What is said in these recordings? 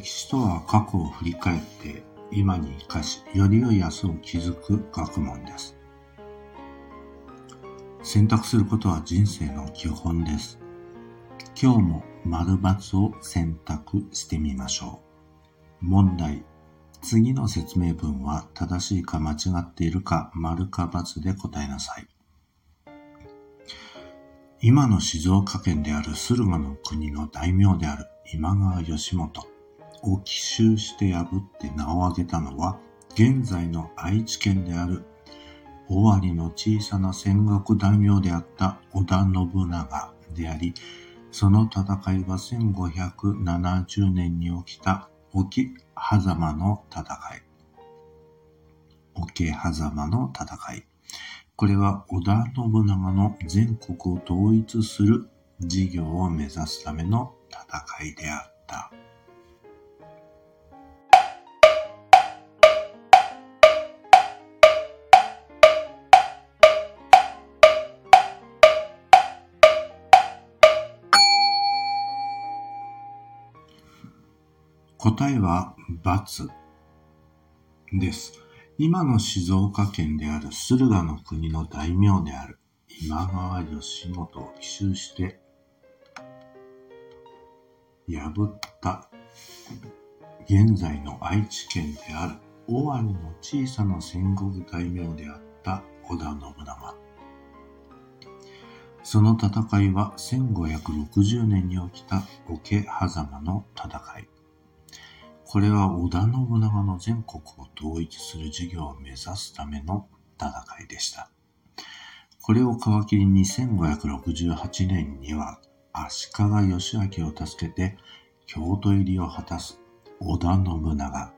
歴史とは過去を振り返って今に生かし、より良い明日を築く学問です。選択することは人生の基本です。今日も丸×を選択してみましょう。問題。次の説明文は正しいか間違っているか丸か×で答えなさい。今の静岡県である駿河の国の大名である今川義元を奇襲して破って名を挙げたのは現在の愛知県である尾張の小さな戦国大名であった織田信長であり、その戦いは1570年に起きた沖狭間の戦い。桶狭間の戦い。これは織田信長の全国を統一する事業を目指すための戦いであった。答えは×です。今の静岡県である駿河の国の大名である今川義元を奇襲して破った現在の愛知県である尾張の小さな戦国大名であった織田信長。その戦いは1560年に起きた桶狭間の戦い。これは織田信長の全国を統一する事業を目指すための戦いでした。これを皮切りに1568年には足利義明を助けて京都入りを果たす織田信長。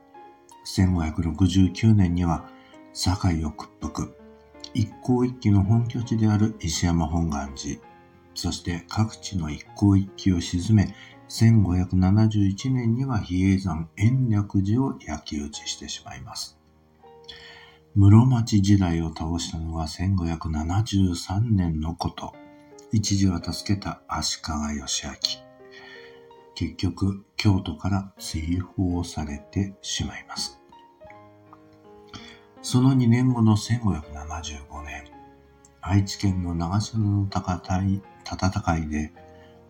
1569年には堺を屈服。一向一揆の本拠地である石山本願寺。そして各地の一向一揆を鎮め、1571年には比叡山延暦寺を焼き討ちしてしまいます。室町時代を倒したのは1573年のこと。一時は助けた足利義明。結局、京都から追放されてしまいます。その2年後の1575年、愛知県の長篠の戦いで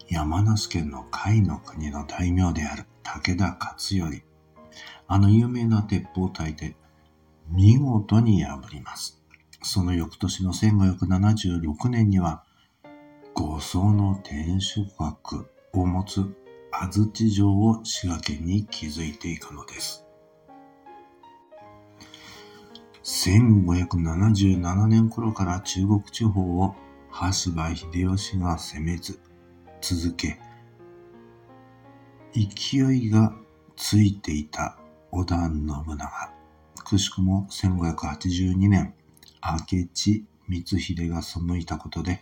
山梨県の甲斐の国の大名である武田勝頼。あの有名な鉄砲隊で見事に破ります。その翌年の1576年には、五層の天守閣を持つ安土城を滋賀県に築いていくのです。1577年頃から中国地方を羽柴秀吉が攻めず、続け、勢いがついていた織田信長。くしくも1582年、明智光秀が背いたことで、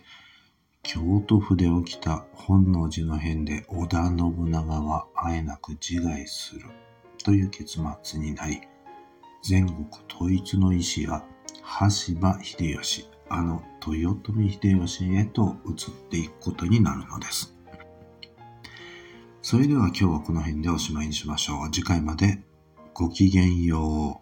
京都府で起きた本能寺の変で織田信長はあえなく自害するという結末になり、全国統一の意志は羽柴秀吉、あの豊臣秀吉へと移っていくことになるのです。それでは今日はこの辺でおしまいにしましょう。次回までごきげんよう。